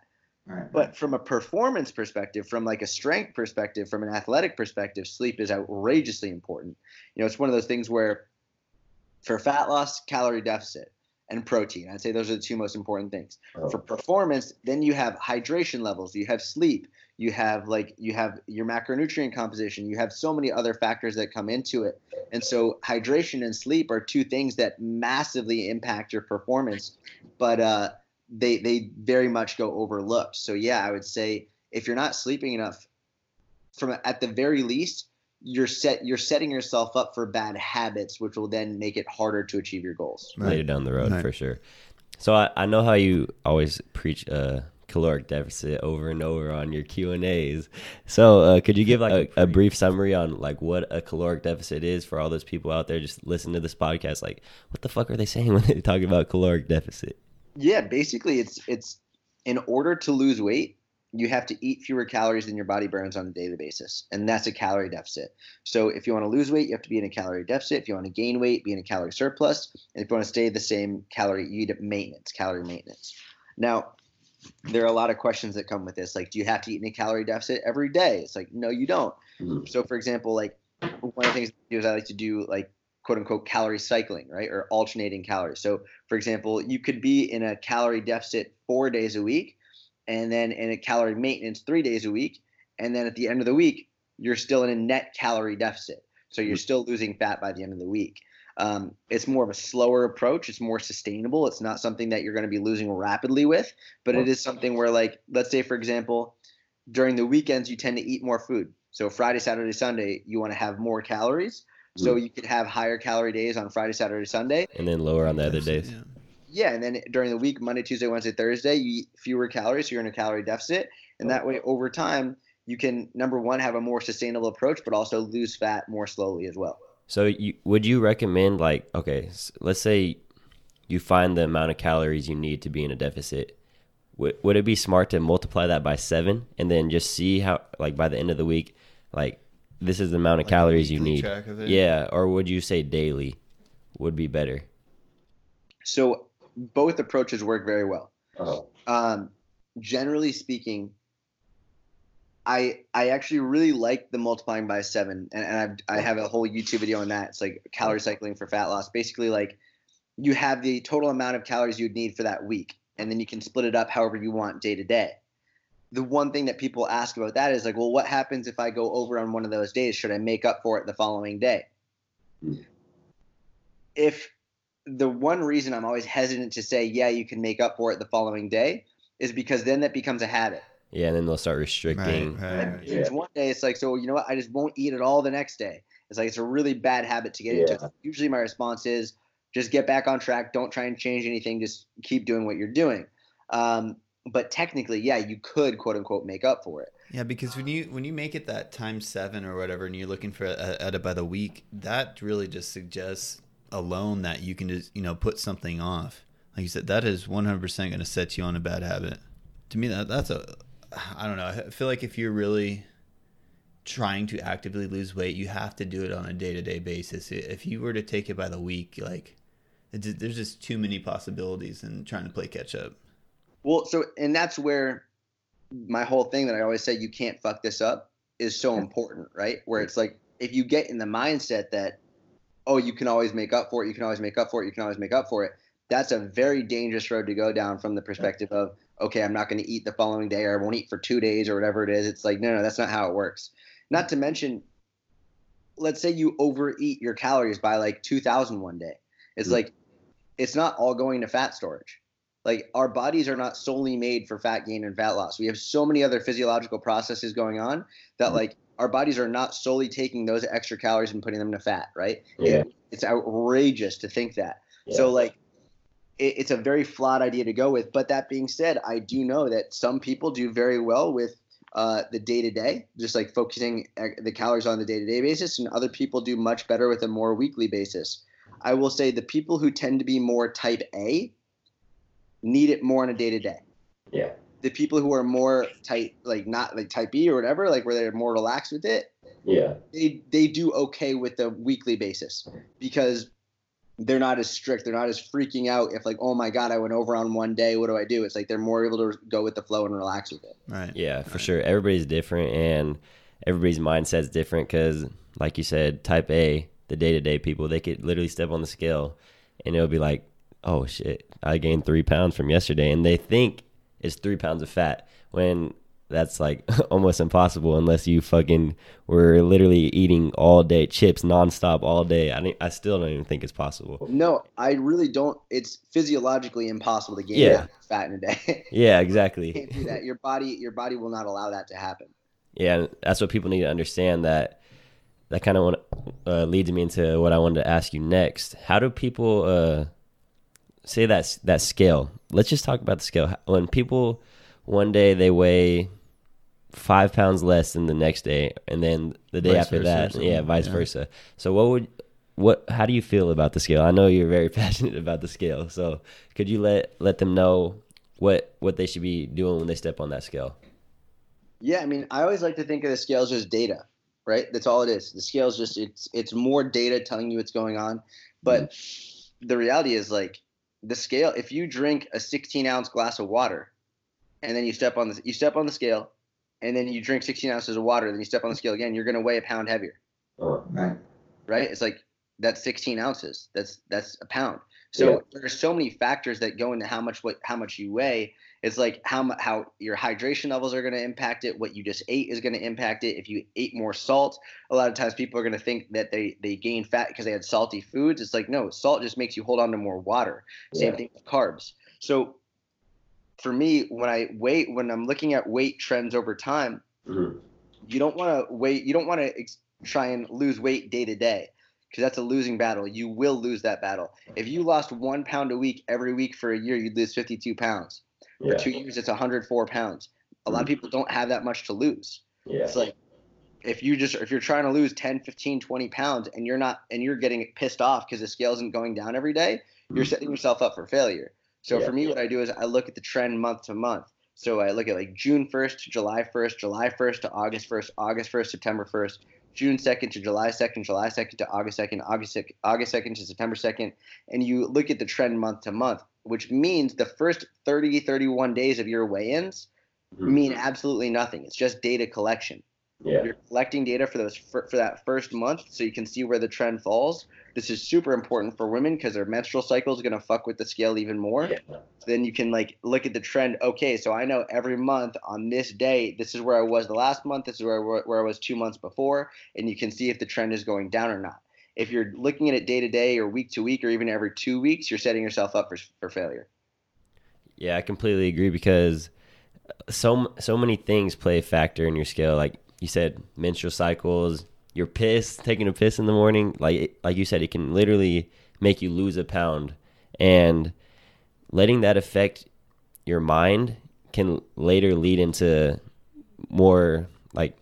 But from a performance perspective from like a strength perspective from an athletic perspective sleep is outrageously important. You know it's one of those things where for fat loss calorie deficit and protein. I'd say those are the two most important things. For performance, then you have hydration levels, you have sleep, you have like you have your macronutrient composition, you have so many other factors that come into it. And so hydration and sleep are two things that massively impact your performance, but uh, they they very much go overlooked. So yeah, I would say if you're not sleeping enough, from at the very least, you're set you're setting yourself up for bad habits which will then make it harder to achieve your goals later down the road Right. for sure. So I, I know how you always preach uh, caloric deficit over and over on your Q and A's. So uh, could you give like a, a brief summary on like what a caloric deficit is for all those people out there just listening to this podcast? Like, what the fuck are they saying when they talk about caloric deficit? yeah basically it's it's in order to lose weight you have to eat fewer calories than your body burns on a daily basis and that's a calorie deficit. So if you want to lose weight you have to be in a calorie deficit. If you want to gain weight be in a calorie surplus. And if you want to stay the same calorie you eat at maintenance calorie maintenance. Now there are a lot of questions that come with this like do you have to eat in a calorie deficit every day? It's like no you don't. Mm-hmm. So for example like one of the things I do is i like to do like quote unquote calorie cycling right or alternating calories. So for example you could be in a calorie deficit four days a week and then in a calorie maintenance three days a week and then at the end of the week you're still in a net calorie deficit. So you're still losing fat by the end of the week. Um, it's more of a slower approach. It's more sustainable. It's not something that you're going to be losing rapidly with but it is something where like let's say for example during the weekends you tend to eat more food. So friday saturday sunday you want to have more calories. So you could have higher calorie days on friday saturday sunday. And then lower on the other days. Yeah. Yeah, and then during the week, Monday, Tuesday, Wednesday, Thursday, you eat fewer calories, so you're in a calorie deficit, and that way, over time, you can number one have a more sustainable approach, but also lose fat more slowly as well. So you would you recommend like okay, let's say you find the amount of calories you need to be in a deficit. Would would it be smart to multiply that by 7 and then just see how like by the end of the week like this is the amount of Like calories you need. track of it? Yeah, or would you say daily would be better? So both approaches work very well. Um, generally speaking, I I actually really like the multiplying by seven, and, and I've, I have a whole YouTube video on that. It's like calorie cycling for fat loss. Basically, like you have the total amount of calories you'd need for that week, and then you can split it up however you want day to day. The one thing that people ask about that is like, well, what happens if I go over on one of those days? Should I make up for it the following day? If the one reason I'm always hesitant to say, yeah, you can make up for it the following day is because then that becomes a habit. Yeah, and then they'll start restricting. Right, And right. it's one day, it's like, so you know what? I just won't eat at all the next day. It's like it's a really bad habit to get into. Usually, my response is just get back on track. Don't try and change anything. Just keep doing what you're doing. Um, but technically, yeah, you could quote unquote make up for it. Yeah, because when you when you make it that times seven or whatever, and you're looking for a, at it by the week, that really just suggests alone that you can just you know put something off. Like you said, that is 100 percent going to set you on a bad habit. To me, that that's a I don't know. I feel like if you're really trying to actively lose weight, you have to do it on a day to day basis. If you were to take it by the week, like there's just too many possibilities in trying to play catch up. Well, so and that's where my whole thing that I always say you can't fuck this up is so important, right? Where it's like if you get in the mindset that oh, you can always make up for it, you can always make up for it, you can always make up for it. That's a very dangerous road to go down from the perspective of okay, I'm not going to eat the following day or I won't eat for 2 days or whatever it is. It's like no, no, that's not how it works. Not to mention let's say you overeat your calories by like 2000 one day it's Mm. like it's not all going to fat storage like our bodies are not solely made for fat gain and fat loss we have so many other physiological processes going on that Mhm. like our bodies are not solely taking those extra calories and putting them to fat right Yeah. It- it's outrageous to think that so like it, it's a very flawed idea to go with. But that being said, I do know that some people do very well with uh, the day to day, just like focusing the calories on the day to day basis, and other people do much better with a more weekly basis. I will say the people who tend to be more type A need it more on a day to day. Yeah. The people who are more tight, like not like type B or whatever, like where they're more relaxed with it, Yeah. they they do okay with the weekly basis because they're not as strict. They're not as freaking out if like, oh my god, I went over on one day. What do I do? It's like they're more able to go with the flow and relax with it. Right. Yeah, for Right. sure. Everybody's different and everybody's mindset's different because, like you said, type A, the day to day people, they could literally step on the scale and it'll be like, oh shit, I gained three pounds from yesterday. And they think it's three pounds of fat when that's like almost impossible unless you fucking were literally eating all day chips nonstop all day. I, I still don't even think it's possible. No, I really don't. It's physiologically impossible to gain Yeah. fat in a day. Yeah, you exactly. can't do that. Your body, your body will not allow that to happen. Yeah, that's what people need to understand. That that kind of uh, leads me into what I wanted to ask you next. How do people uh, say that that scale? Let's just talk about the scale. When people one day they weigh five pounds less than the next day, and then the day Vice after that, yeah, vice yeah. versa. So what would what? How do you feel about the scale? I know you're very passionate about the scale. So could you let let them know what what they should be doing when they step on that scale? Yeah, I mean, I always like to think of the scales as just data, right? That's all it is. The scales just it's it's more data telling you what's going on. But mm-hmm. the reality is like the scale. If you drink a 16 ounce glass of water, and then you step on the you step on the scale, and then you drink 16 ounces of water, then you step on the scale again, you're gonna weigh a pound heavier, Right. right? It's like that's 16 ounces. That's that's a pound. So Yeah. there's so many factors that go into how much what how much you weigh. It's like how how your hydration levels are going to impact it. What you just ate is going to impact it. If you ate more salt, a lot of times people are going to think that they they gain fat because they had salty foods. It's like no, salt just makes you hold on to more water. Same thing with carbs. So for me, when I weight when I'm looking at weight trends over time, mm-hmm. you don't want to wait. You don't want to ex- try and lose weight day to day because that's a losing battle. You will lose that battle. If you lost one pound a week every week for a year, you'd lose 52 pounds. For two years, it's 104 pounds. A lot of mm-hmm. people don't have that much to lose. yeah, It's like if you just if you're trying to lose 10, 15, 20 pounds and you're not and you're getting pissed off because the scale isn't going down every day, you're mm-hmm. setting yourself up for failure. So Yeah. for me, what I do is I look at the trend month to month. So I look at like June 1st to July 1st, July 1st to August 1st, August 1st, September 1st, June 2nd to July 2nd, July 2nd to August 2nd, August 2nd, August 2nd to September 2nd, and you look at the trend month to month, which means the first 30, 31 days of your weigh-ins mm-hmm. mean absolutely nothing. It's just data collection. yeah, You're collecting data for those for, for that first month, so you can see where the trend falls. This is super important for women because their menstrual cycle is gonna fuck with the scale even more. Yeah. Then you can like look at the trend. Okay, so I know every month on this day, this is where I was the last month. This is where I where I was two months before, and you can see if the trend is going down or not. If you're looking at it day to day or week to week or even every two weeks, you're setting yourself up for for failure. Yeah, I completely agree because so so many things play a factor in your scale. Like you said, menstrual cycles, your piss, taking a piss in the morning. Like like you said, it can literally make you lose a pound, and letting that affect your mind can later lead into more like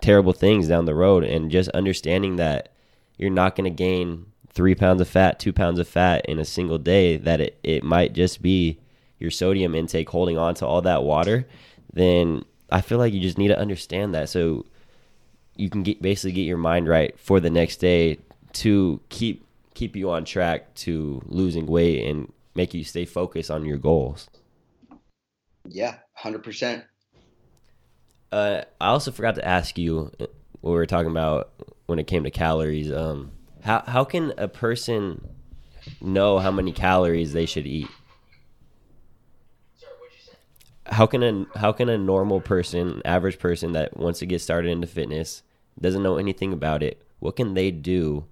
terrible things down the road. And just understanding that you're not going to gain three pounds of fat, two pounds of fat in a single day, that it, it might just be your sodium intake holding on to all that water, then I feel like you just need to understand that so you can get basically get your mind right for the next day to keep keep you on track to losing weight and make you stay focused on your goals. Yeah, hundred percent. Uh, I also forgot to ask you uh, what we were talking about when it came to calories. Um, how how can a person know how many calories they should eat? How can a how can a normal person, average person that wants to get started into fitness, doesn't know anything about it, what can they do?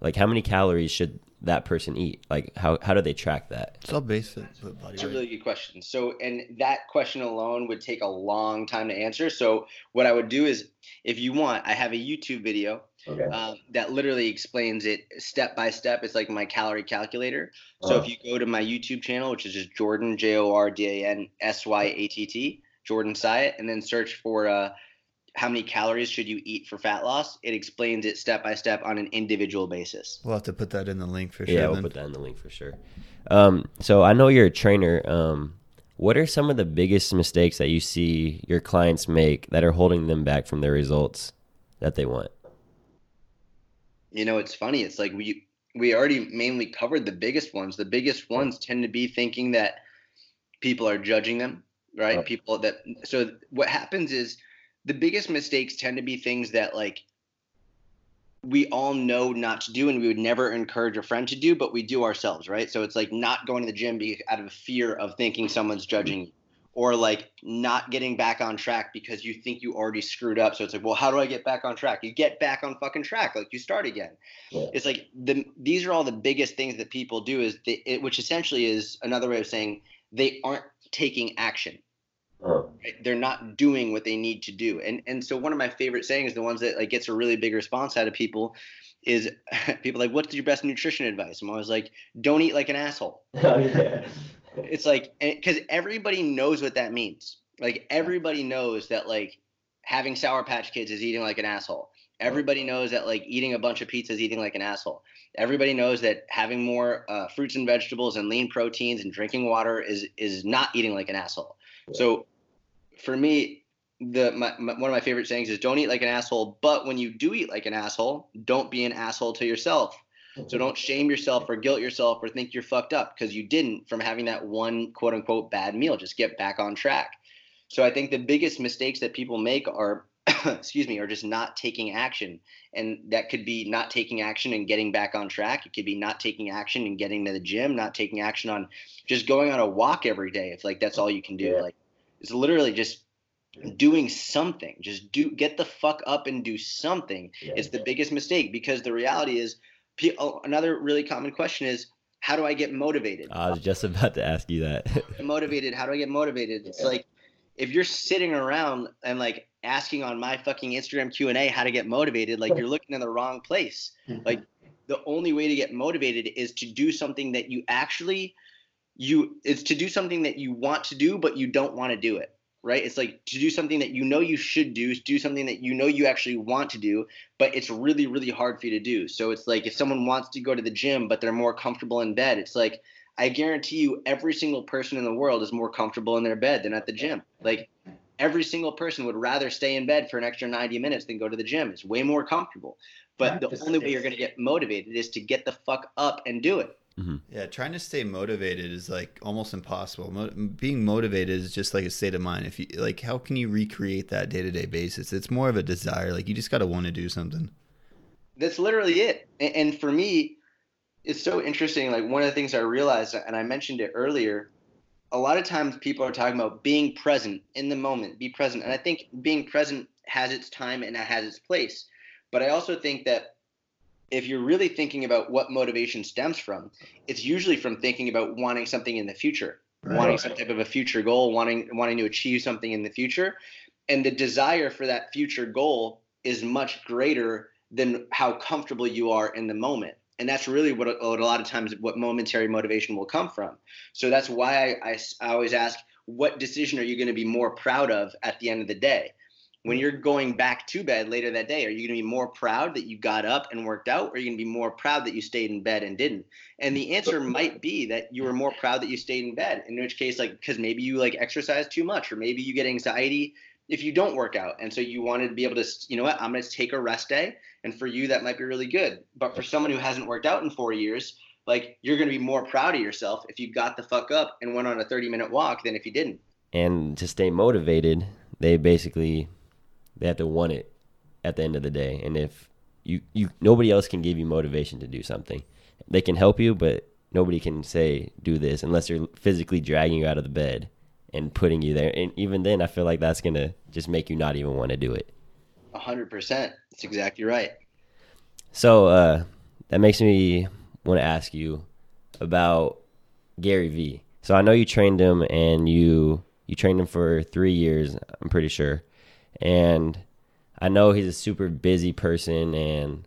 Like, how many calories should that person eat? Like, how how do they track that? It's all based on body It's a really good question. So, and that question alone would take a long time to answer. So, what I would do is, if you want, I have a YouTube video Okay. um, that literally explains it step by step. It's like my calorie calculator. So, Oh. if you go to my YouTube channel, which is just Jordan J O R D A N S Y A T T, Jordan Syatt, and then search for uh, how many calories should you eat for fat loss, it explains it step by step on an individual basis. We'll have to put that in the link for sure. yeah, we'll then. put that in the link for sure. Um, so I know you're a trainer. Um, what are some of the biggest mistakes that you see your clients make that are holding them back from their results that they want? You know, it's funny. It's like we we already mainly covered the biggest ones. The biggest ones tend to be thinking that people are judging them, right? Oh. People that so what happens is the biggest mistakes tend to be things that like we all know not to do and we would never encourage a friend to do, but we do ourselves, right? So it's like not going to the gym be out of fear of thinking someone's judging you. Or like not getting back on track because you think you already screwed up. So it's like, well, how do I get back on track? You get back on fucking track, like you start again. Yeah. It's like the these are all the biggest things that people do is they, it, which essentially is another way of saying they aren't taking action Oh. right? they're not doing what they need to do and and so one of my favorite sayings the ones that like gets a really big response out of people is people like what's your best nutrition advice i'm always like don't eat like an asshole Oh, yeah. It's like because everybody knows what that means. Like everybody knows that like having sour patch kids is eating like an asshole. Everybody knows that like eating a bunch of pizza is eating like an asshole. Everybody knows that having more uh, fruits and vegetables and lean proteins and drinking water is is not eating like an asshole. So for me the my, my, one of my favorite sayings is don't eat like an asshole but when you do eat like an asshole don't be an asshole to yourself so don't shame yourself or guilt yourself or think you're fucked up because you didn't from having that one quote unquote bad meal. Just get back on track. So I think the biggest mistakes that people make are excuse me, are just not taking action. And that could be not taking action and getting back on track. It could be not taking action and getting to the gym, not taking action on just going on a walk every day if like that's all you can do. Yeah. Like it's literally just doing something. Just do get the fuck up and do something it's the biggest mistake because the reality is Oh, another really common question is how do i get motivated I was just about to ask you that. motivated how do i get motivated it's Yeah. like if you're sitting around and like asking on my fucking instagram q&a how to get motivated like you're looking in the wrong place mm-hmm. like the only way to get motivated is to do something that you actually you it's to do something that you want to do but you don't want to do it right? It's like to do something that you know you should do do something that you know you actually want to do but it's really really hard for you to do. So it's like if someone wants to go to the gym but they're more comfortable in bed it's like i guarantee you every single person in the world is more comfortable in their bed than at the gym. Like every single person would rather stay in bed for an extra 90 minutes than go to the gym. It's way more comfortable. But the only way you're going to get motivated is to get the fuck up and do it Mm-hmm. Yeah, trying to stay motivated is like almost impossible. Mo- being motivated is just like a state of mind. If you like, how can you recreate that day to day basis? It's more of a desire. Like you just got to want to do something. that's literally it and, and for me it's so interesting like one of the things i realized and i mentioned it earlier a lot of times people are talking about being present in the moment be present and i think being present has its time and it has its place but i also think that if you're really thinking about what motivation stems from it's usually from thinking about wanting something in the future wanting some type of a future goal wanting wanting to achieve something in the future. And the desire for that future goal is much greater than how comfortable you are in the moment. And that's really what a, what a lot of times what momentary motivation will come from. So that's why I I always ask what decision are you going to be more proud of at the end of the day when you're going back to bed later that day are you going to be more proud that you got up and worked out or are you going to be more proud that you stayed in bed and didn't? And the answer might be that you were more proud that you stayed in bed in which case like because maybe you like exercise too much or maybe you get anxiety if you don't work out. And so you wanted to be able to you know what i'm going to take a rest day and for you that might be really good. But for someone who hasn't worked out in four years like you're going to be more proud of yourself if you got the fuck up and went on a 30 minute walk than if you didn't. And to stay motivated, they basically they have to want it at the end of the day. And if you you nobody else can give you motivation to do something, they can help you, but nobody can say do this unless they're physically dragging you out of the bed and putting you there. And even then, I feel like that's gonna just make you not even want to do it. 100% that's exactly right So uh, that makes me want to ask you about Gary Vee. So I know you trained him, and you you trained him for three years. I'm pretty sure, and I know he's a super busy person, and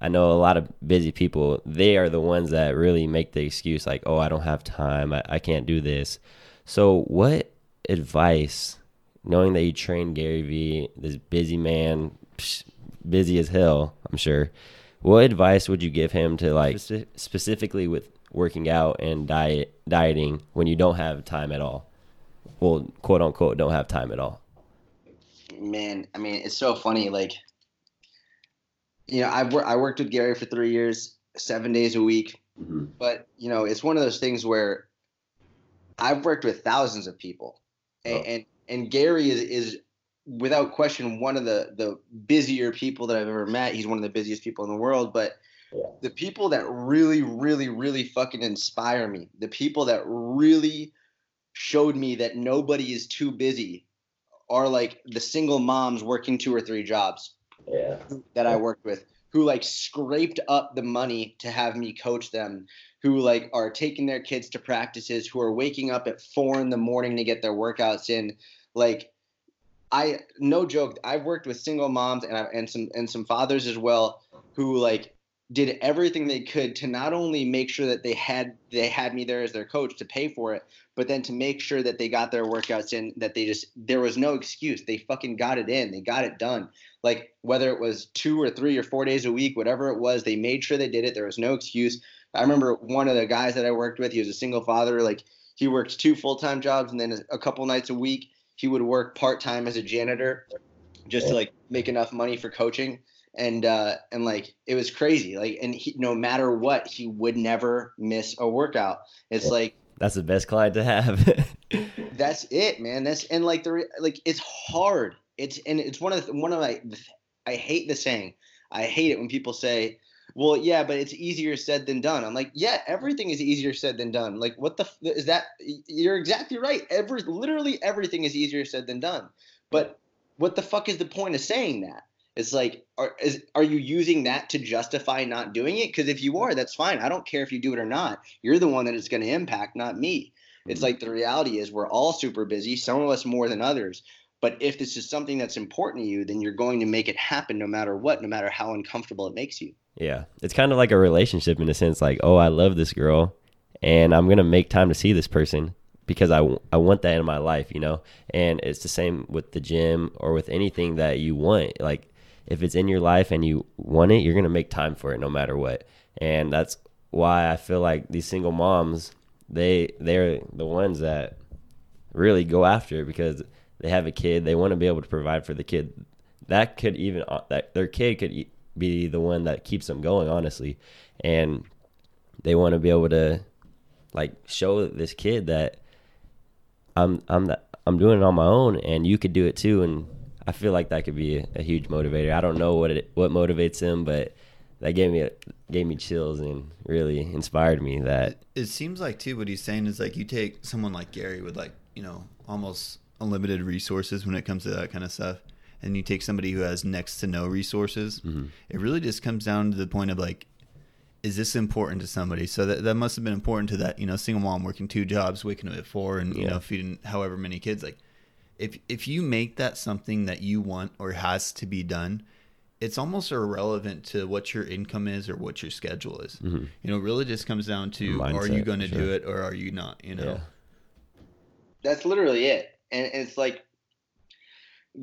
I know a lot of busy people. They are the ones that really make the excuse, like, "Oh, I don't have time. I, I can't do this." So, what advice, knowing that you trained Gary Vee, this busy man, psh, busy as hell, I'm sure. What advice would you give him to like speci- specifically with working out and diet dieting when you don't have time at all? Well, quote unquote, don't have time at all. Man, I mean, it's so funny. Like, you know, I've wor- I worked with Gary for three years, seven days a week. Mm-hmm. But you know, it's one of those things where I've worked with thousands of people, and Oh. and, and Gary is is without question one of the the busier people that I've ever met. He's one of the busiest people in the world, but. Yeah. The people that really, really, really fucking inspire me, the people that really showed me that nobody is too busy, are like the single moms working two or three jobs Yeah. that I worked with who like scraped up the money to have me coach them, who like are taking their kids to practices, who are waking up at four in the morning to get their workouts in. Like, I no joke, I've worked with single moms and I, and some and some fathers as well who like did everything they could to not only make sure that they had they had me there as their coach to pay for it, but then to make sure that they got their workouts in that they just there was no excuse. They fucking got it in. They got it done like whether it was two or three or four days a week, whatever it was, they made sure they did it. There was no excuse. I remember one of the guys that I worked with, he was a single father. Like he worked two full time jobs and then a couple nights a week he would work part time as a janitor just to like make enough money for coaching. And uh, and like it was crazy. Like and he, no matter what, he would never miss a workout. It's Yeah. like That's the best client to have. that's it, man. That's and like the like it's hard. It's and it's one of the, one of my I hate the saying. I hate it when people say, "Well, yeah, but it's easier said than done." I'm like, "Yeah, everything is easier said than done." Like, what the f- is that? You're exactly right. Every literally everything is easier said than done. But what the fuck is the point of saying that? It's like, are is are you using that to justify not doing it? Because if you are, that's fine. I don't care if you do it or not. You're the one that it's going to impact, not me. It's mm-hmm. like the reality is we're all super busy, some of us more than others. But if this is something that's important to you, then you're going to make it happen no matter what, no matter how uncomfortable it makes you. Yeah. It's kind of like a relationship in a sense like, oh, I love this girl and I'm going to make time to see this person because I, w- I want that in my life, you know? And it's the same with the gym or with anything that you want. Like, if it's in your life and you want it, you're going to make time for it no matter what. And that's why I feel like these single moms, they they're the ones that really go after it because they have a kid, they want to be able to provide for the kid. That could even uh, that their kid could be the one that keeps them going, honestly. And they want to be able to like show this kid that I'm I'm that I'm doing it on my own and you could do it too and I feel like that could be a, huge motivator. I don't know what it what motivates him, but that gave me gave me chills and really inspired me that It seems like too what he's saying is like you take someone like Gary with like you know almost unlimited resources when it comes to that kind of stuff, and you take somebody who has next to no resources. Mhm. It really just comes down to the point of like, is this important to somebody? So that that must have been important to that you know single mom working two jobs, waking up at four, and you know feeding however many kids. Like, if if you make that something that you want or has to be done. It's almost irrelevant to what your income is or what your schedule is. Mhm. You know, really just comes down to are you going to sure. do it or are you not? You know, yeah. That's literally it. And it's like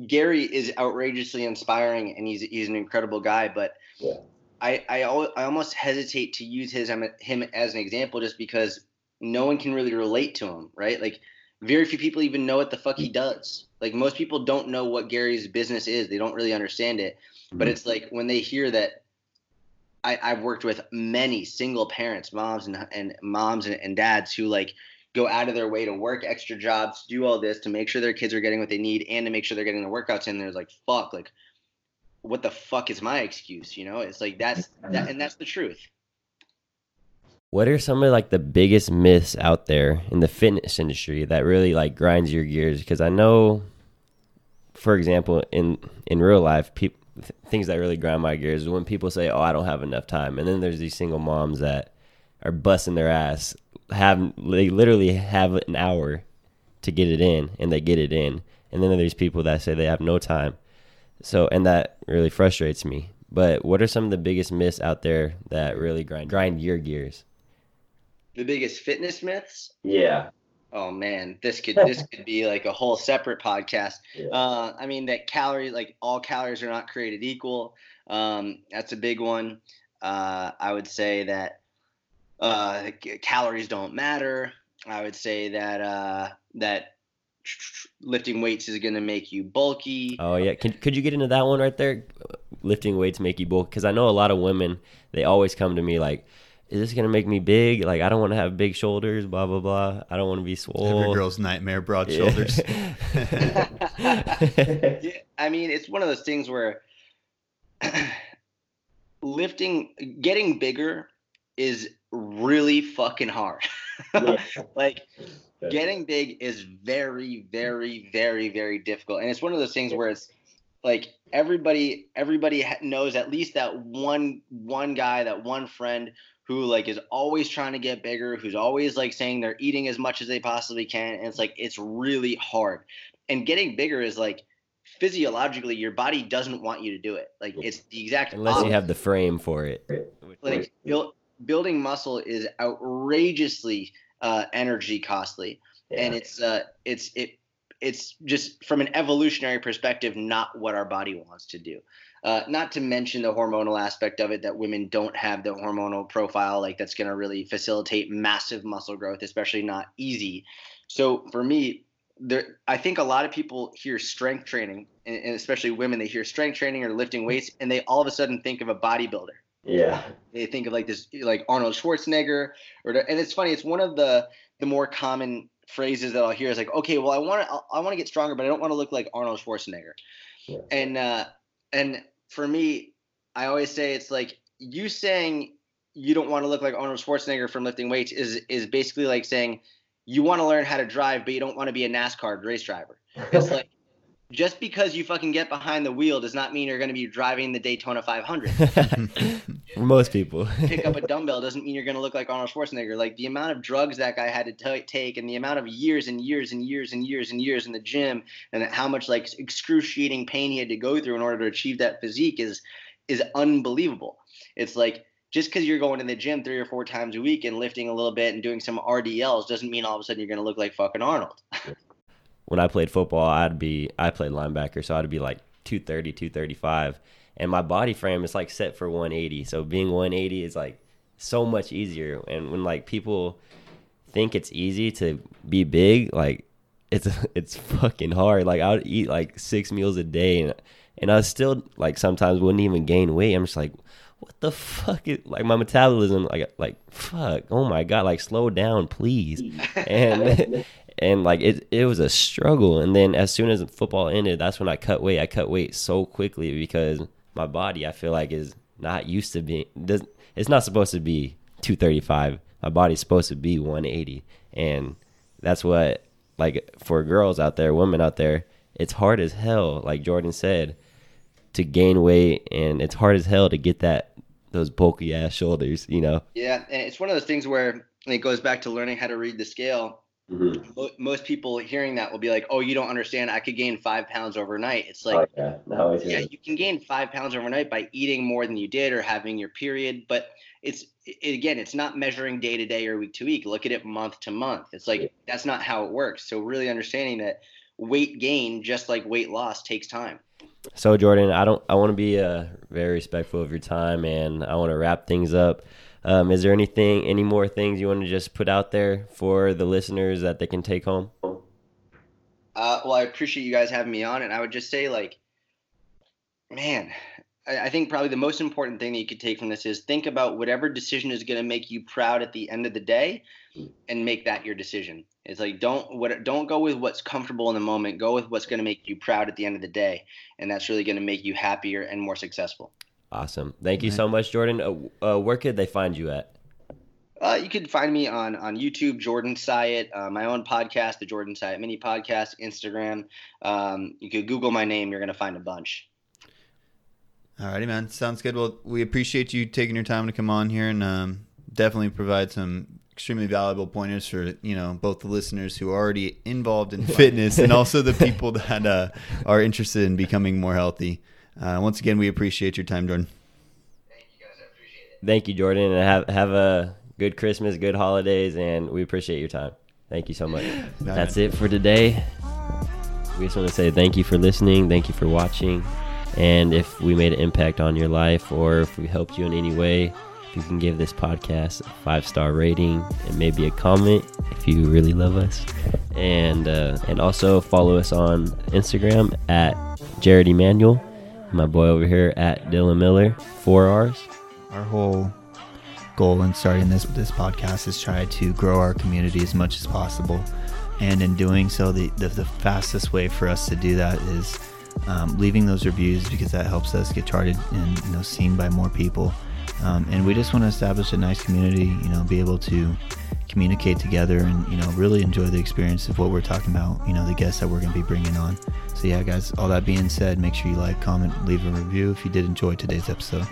Gary is outrageously inspiring and he's he's an incredible guy, but Yeah. I I, al- I almost hesitate to use his him as an example just because no one can really relate to him, right? Like very few people even know what the fuck he mm. does. Like most people don't know what Gary's business is. They don't really understand it. But mm. it's like when they hear that I, I've worked with many single parents, moms and and moms and, and dads who like go out of their way to work extra jobs, do all this to make sure their kids are getting what they need and to make sure they're getting the workouts in. There's like fuck, like what the fuck is my excuse? You know, it's like that's that, and that's the truth. What are some of like the biggest myths out there in the fitness industry that really like grinds your gears? Because I know, for example, in in real life, people th- things that really grind my gears is when people say, "Oh, I don't have enough time," and then there's these single moms that are busting their ass, have they literally have an hour to get it in, and they get it in, and then there's people that say they have no time. So, and that really frustrates me. But what are some of the biggest myths out there that really grind grind your gears? The biggest fitness myths? Yeah. Oh man, this could this could be like a whole separate podcast. Yeah. Uh, I mean that calories, like all calories, are not created equal. Um, that's a big one. Uh, I would say that uh, calories don't matter. I would say that uh, that lifting weights is going to make you bulky. Oh yeah, Can, could you get into that one right there? Lifting weights make you bulk because I know a lot of women. They always come to me like, "Is this gonna make me big? Like I don't want to have big shoulders. Blah blah blah. I don't want to be swole." Every girl's nightmare, broad Yeah. shoulders. Yeah, I mean, it's one of those things where lifting, getting bigger is really fucking hard. like getting big is very, very, very, very difficult, and it's one of those things where it's like everybody, everybody knows at least that one, one guy, that one friend who like is always trying to get bigger, who's always like saying they're eating as much as they possibly can, and it's like it's really hard. And getting bigger is like physiologically your body doesn't want you to do it. Like it's the exact Unless you have the frame for it. like build, building muscle is outrageously uh, energy costly, and it's uh, it's it it's just from an evolutionary perspective not what our body wants to do. Uh, not to mention the hormonal aspect of it that women don't have the hormonal profile like that's going to really facilitate massive muscle growth, especially not easy. So for me, there I think a lot of people hear strength training, and, and especially women, they hear strength training or lifting weights, and they all of a sudden think of a bodybuilder Yeah. they think of like this like Arnold Schwarzenegger or and it's funny it's one of the the more common phrases that I'll hear is like okay well I want to I want to get stronger but I don't want to look like Arnold Schwarzenegger Yeah. and uh and for me I always say it's like you saying you don't want to look like Arnold Schwarzenegger from lifting weights is is basically like saying you want to learn how to drive but you don't want to be a NASCAR race driver. It's like just because you fucking get behind the wheel does not mean you're going to be driving the Daytona 500 for most people. pick up a dumbbell doesn't mean you're going to look like Arnold Schwarzenegger. Like the amount of drugs that guy had to t- take, and the amount of years and years and years and years and years in the gym, and how much like excruciating pain he had to go through in order to achieve that physique is is unbelievable. It's like just because you're going to the gym three or four times a week and lifting a little bit and doing some RDLs doesn't mean all of a sudden you're going to look like fucking Arnold. When I played football, I'd be I played linebacker, so I'd be like 230, 235, and my body frame is like set for 180. So being 180 is like so much easier. And when like people think it's easy to be big, like it's it's fucking hard. Like I would eat like six meals a day, and and I still like sometimes wouldn't even gain weight. I'm just like. What the fuck is like my metabolism like like fuck oh my god like slow down please and and like it it was a struggle. And then as soon as football ended that's when i cut weight. I cut weight so quickly because my body i feel like is not used to being does it's not supposed to be 235 my body's supposed to be 180 and that's what like for girls out there women out there it's hard as hell like jordan said to gain weight. And it's hard as hell to get that those bulky ass shoulders you know? Yeah, and it's one of those things where it goes back to learning how to read the scale. Mo- Most people hearing that will be like, "Oh, you don't understand. I could gain five pounds overnight." It's like, yeah, no, yeah, you can gain five pounds overnight by eating more than you did or having your period, but it's it, again, it's not measuring day to day or week to week. Look at it month to month. It's like that's not how it works. So really understanding that weight gain, just like weight loss, takes time. So Jordan, I don't. I want to be uh, very respectful of your time, and I want to wrap things up. Um, is there anything, any more things you want to just put out there for the listeners that they can take home? Uh, well, I appreciate you guys having me on, and I would just say, like, man, I, I think probably the most important thing that you could take from this is think about whatever decision is going to make you proud at the end of the day, and make that your decision. It's like don't what don't go with what's comfortable in the moment. Go with what's going to make you proud at the end of the day, and that's really going to make you happier and more successful. Awesome. Thank you so much, Jordan. Uh, uh, where could they find you at? Uh, you can find me on on YouTube, Jordan Syatt, uh, my own podcast, the Jordan Syatt Mini Podcast, Instagram. Um, you could Google my name; you're going to find a bunch. Alrighty, man. Sounds good. Well, we appreciate you taking your time to come on here and um, definitely provide some extremely valuable pointers for you know both the listeners who are already involved in fitness and also the people that uh, are interested in becoming more healthy. Uh, once again, we appreciate your time, Jordan. Thank you, guys. I appreciate it. Thank you, Jordan, and have have a good Christmas, good holidays, and we appreciate your time. Thank you so much. That's it for today. We just want to say thank you for listening, thank you for watching, and if we made an impact on your life or if we helped you in any way, if you can give this podcast a five star rating and maybe a comment if you really love us, and uh, and also follow us on Instagram at Jared Emanuel, my boy over here at Dylan Miller, four R's. Our whole goal in starting this this podcast is try to grow our community as much as possible, and in doing so, the the, the fastest way for us to do that is um, leaving those reviews because that helps us get charted and you know seen by more people. Um, and we just want to establish a nice community, you know, be able to communicate together and you know really enjoy the experience of what we're talking about you know the guests that we're going to be bringing on. So yeah guys all that being said make sure you like comment leave a review if you did enjoy today's episode